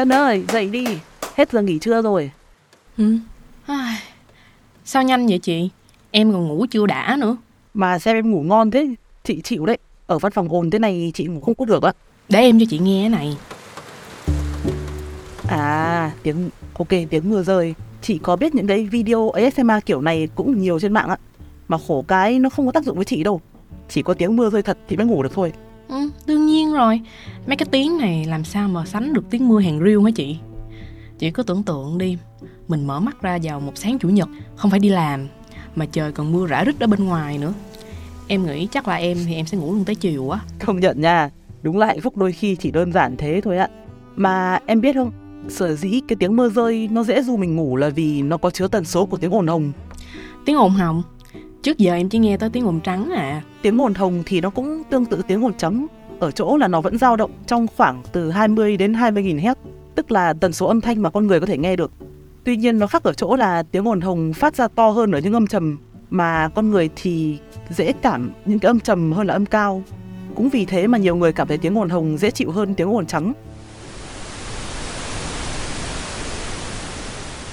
Trân ơi, dậy đi. Hết giờ nghỉ trưa rồi. Ừ. Ai, Sao nhanh vậy chị? Em còn ngủ chưa đã nữa. Mà xem em ngủ ngon thế, chị chịu đấy. Ở văn phòng ồn thế này chị ngủ không có được á. Để em cho chị nghe cái này. À, tiếng ok, tiếng mưa rơi. Chị có biết những cái video ASMR kiểu này cũng nhiều trên mạng á. Mà khổ cái nó không có tác dụng với chị đâu. Chỉ có tiếng mưa rơi thật thì mới ngủ được thôi. Ừ, đương nhiên rồi. Mấy cái tiếng này làm sao mà sánh được tiếng mưa hàng riêu hả chị? Chị cứ tưởng tượng đi, mình mở mắt ra vào một sáng chủ nhật, không phải đi làm, mà trời còn mưa rã rít ở bên ngoài nữa. Em nghĩ chắc là em thì em sẽ ngủ luôn tới chiều á. Công nhận nha, đúng là hạnh phúc đôi khi chỉ đơn giản thế thôi ạ. Mà em biết không, sở dĩ cái tiếng mưa rơi nó dễ du mình ngủ là vì nó có chứa tần số của tiếng ồn hồng. Tiếng ồn hồng. Trước giờ em chỉ nghe tới tiếng ồn trắng à. Tiếng ồn hồng thì nó cũng tương tự tiếng ồn trắng ở chỗ là nó vẫn dao động trong khoảng từ 20 đến 20 nghìn Hz, tức là tần số âm thanh mà con người có thể nghe được. Tuy nhiên nó khác ở chỗ là tiếng ồn hồng phát ra to hơn ở những âm trầm mà con người thì dễ cảm những cái âm trầm hơn là âm cao. Cũng vì thế mà nhiều người cảm thấy tiếng ồn hồng dễ chịu hơn tiếng ồn trắng.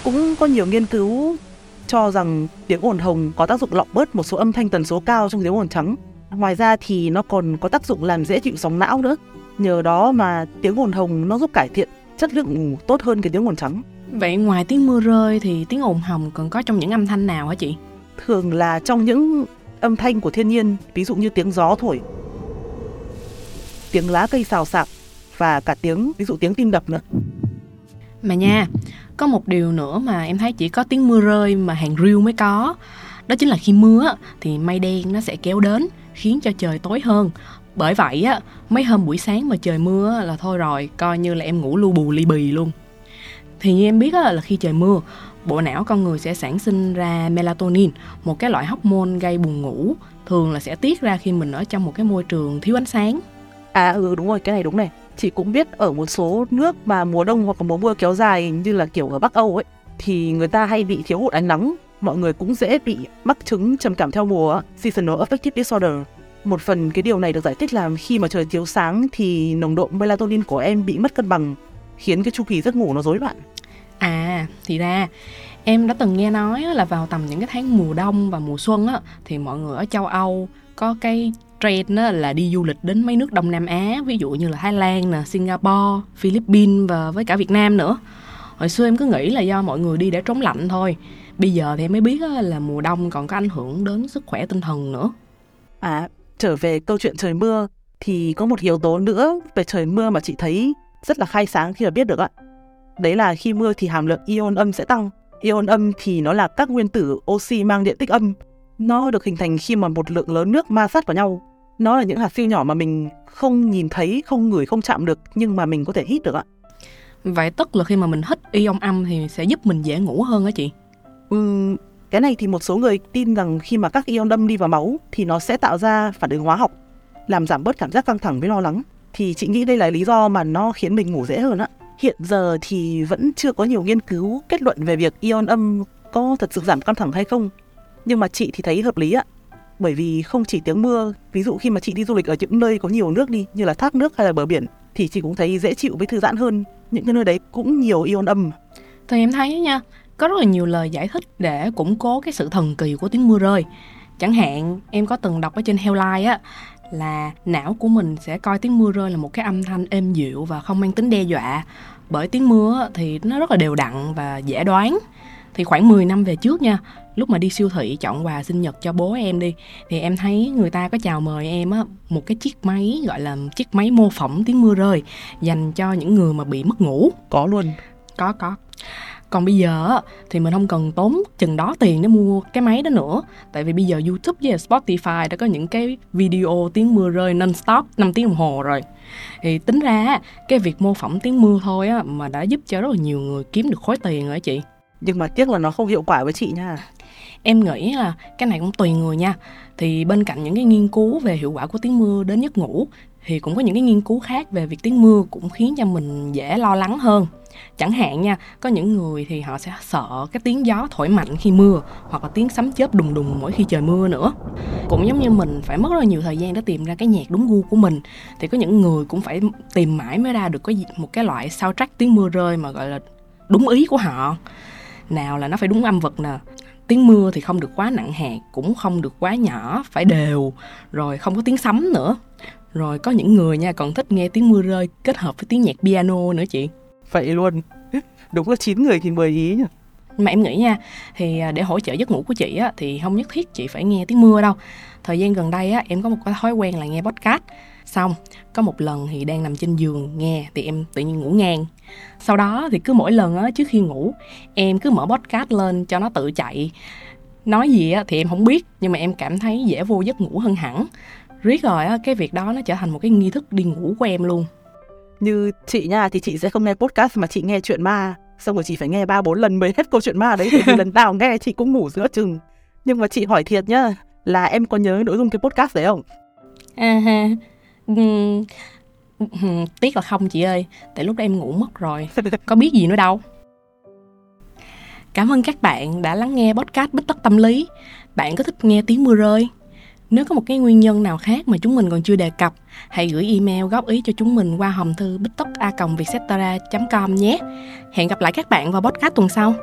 Cũng có nhiều nghiên cứu cho rằng tiếng ồn hồng có tác dụng lọc bớt một số âm thanh tần số cao trong tiếng ồn trắng. Ngoài ra thì nó còn có tác dụng làm dễ chịu sóng não nữa. Nhờ đó mà tiếng ồn hồng nó giúp cải thiện chất lượng ngủ tốt hơn cái tiếng ồn trắng. Vậy ngoài tiếng mưa rơi thì tiếng ồn hồng còn có trong những âm thanh nào hả chị? Thường là trong những âm thanh của thiên nhiên, ví dụ như tiếng gió thổi, tiếng lá cây xào xạc và cả tiếng, ví dụ tiếng tim đập nữa. Mà nha, có một điều nữa mà em thấy chỉ có tiếng mưa rơi mà hàng riêu mới có. Đó chính là khi mưa thì mây đen nó sẽ kéo đến khiến cho trời tối hơn. Bởi vậy á, mấy hôm buổi sáng mà trời mưa là thôi rồi, coi như là em ngủ lu bù li bì luôn. Thì như em biết á, là khi trời mưa, bộ não con người sẽ sản sinh ra melatonin, một cái loại hormone gây buồn ngủ, thường là sẽ tiết ra khi mình ở trong một cái môi trường thiếu ánh sáng. À ừ đúng rồi, cái này đúng này. Chị cũng biết ở một số nước mà mùa đông hoặc là mùa mưa kéo dài như là kiểu ở Bắc Âu ấy thì người ta hay bị thiếu hụt ánh nắng, mọi người cũng dễ bị mắc chứng trầm cảm theo mùa seasonal affective disorder. Một phần cái điều này được giải thích là khi mà trời thiếu sáng thì nồng độ melatonin của em bị mất cân bằng, khiến cái chu kỳ giấc ngủ nó rối loạn. À, thì ra em đã từng nghe nói là vào tầm những cái tháng mùa đông và mùa xuân á thì mọi người ở châu Âu có cái trend là đi du lịch đến mấy nước Đông Nam Á, ví dụ như là Thái Lan nè, Singapore, Philippines và với cả Việt Nam nữa. Hồi xưa em cứ nghĩ là do mọi người đi để trốn lạnh thôi. Bây giờ thì em mới biết là mùa đông còn có ảnh hưởng đến sức khỏe tinh thần nữa. À, trở về câu chuyện trời mưa thì có một yếu tố nữa về trời mưa mà chị thấy rất là khai sáng khi mà biết được ạ. Đấy là khi mưa thì hàm lượng ion âm sẽ tăng. Ion âm thì nó là các nguyên tử oxy mang điện tích âm. Nó được hình thành khi mà một lượng lớn nước ma sát vào nhau. Nó là những hạt siêu nhỏ mà mình không nhìn thấy, không ngửi, không chạm được nhưng mà mình có thể hít được ạ. Vậy tức là khi mà mình hít ion âm thì sẽ giúp mình dễ ngủ hơn á chị. Ừm, cái này thì một số người tin rằng khi mà các ion âm đi vào máu thì nó sẽ tạo ra phản ứng hóa học làm giảm bớt cảm giác căng thẳng với lo lắng. Thì chị nghĩ đây là lý do mà nó khiến mình ngủ dễ hơn á. Hiện giờ thì vẫn chưa có nhiều nghiên cứu kết luận về việc ion âm có thật sự giảm căng thẳng hay không. Nhưng mà chị thì thấy hợp lý ạ. Bởi vì không chỉ tiếng mưa, ví dụ khi mà chị đi du lịch ở những nơi có nhiều nước đi, như là thác nước hay là bờ biển, thì chị cũng thấy dễ chịu với thư giãn hơn. Những cái nơi đấy cũng nhiều ion âm. Thì em thấy nha, có rất là nhiều lời giải thích để củng cố cái sự thần kỳ của tiếng mưa rơi. Chẳng hạn em có từng đọc ở trên headline á là não của mình sẽ coi tiếng mưa rơi là một cái âm thanh êm dịu và không mang tính đe dọa. Bởi tiếng mưa thì nó rất là đều đặn và dễ đoán. Thì khoảng 10 năm về trước nha, lúc mà đi siêu thị chọn quà sinh nhật cho bố em đi thì em thấy người ta có chào mời em á một cái chiếc máy gọi là chiếc máy mô phỏng tiếng mưa rơi dành cho những người mà bị mất ngủ Có luôn. có có còn bây giờ á, thì mình không cần tốn chừng đó tiền để mua cái máy đó nữa tại vì bây giờ youtube với spotify đã có những cái video tiếng mưa rơi non stop 5 tiếng đồng hồ rồi thì tính ra cái việc mô phỏng tiếng mưa thôi á mà đã giúp cho rất là nhiều người kiếm được khối tiền rồi chị Nhưng mà tiếc là nó không hiệu quả với chị nha em nghĩ là cái này cũng tùy người nha. Thì bên cạnh những cái nghiên cứu về hiệu quả của tiếng mưa đến giấc ngủ, thì cũng có những cái nghiên cứu khác về việc tiếng mưa cũng khiến cho mình dễ lo lắng hơn. Chẳng hạn nha, có những người thì họ sẽ sợ cái tiếng gió thổi mạnh khi mưa hoặc là tiếng sấm chớp đùng đùng mỗi khi trời mưa nữa. Cũng giống như mình, phải mất rất là nhiều thời gian để tìm ra cái nhạc đúng gu của mình. Thì có những người cũng phải tìm mãi mới ra được có một cái loại soundtrack tiếng mưa rơi mà gọi là đúng ý của họ. Nào là nó phải đúng âm vực nè tiếng mưa thì không được quá nặng hạt cũng không được quá nhỏ phải đều rồi không có tiếng sấm nữa rồi có những người nha còn thích nghe tiếng mưa rơi kết hợp với tiếng nhạc piano nữa chị Vậy luôn. Đúng là 9 người thì 10 ý nhỉ. mà em nghĩ nha thì à, để hỗ trợ giấc ngủ của chị á thì không nhất thiết chị phải nghe tiếng mưa đâu thời gian gần đây á em có một cái thói quen là nghe podcast xong có một lần thì đang nằm trên giường nghe thì em tự nhiên ngủ ngang sau đó thì cứ mỗi lần á trước khi ngủ em cứ mở podcast lên cho nó tự chạy nói gì á thì em không biết nhưng mà em cảm thấy dễ vô giấc ngủ hơn hẳn riết rồi á cái việc đó nó trở thành một cái nghi thức đi ngủ của em luôn Như chị nha thì chị sẽ không nghe podcast mà chị nghe chuyện ma. Xong rồi chị phải nghe 3 4 lần mới hết câu chuyện ma đấy vì lần nào nghe chị cũng ngủ giữa chừng. Nhưng mà chị hỏi thiệt nhá, là em có nhớ nội dung cái podcast đấy không? À ha. Tiếc là không chị ơi, tại lúc đó em ngủ mất rồi, có biết gì nữa đâu. Cảm ơn các bạn đã lắng nghe podcast Bích Tất Tâm Lý. Bạn có thích nghe tiếng mưa rơi? Nếu có một cái nguyên nhân nào khác mà chúng mình còn chưa đề cập, hãy gửi email góp ý cho chúng mình qua hòm thư bích tất a com nhé. Hẹn gặp lại các bạn vào podcast tuần sau.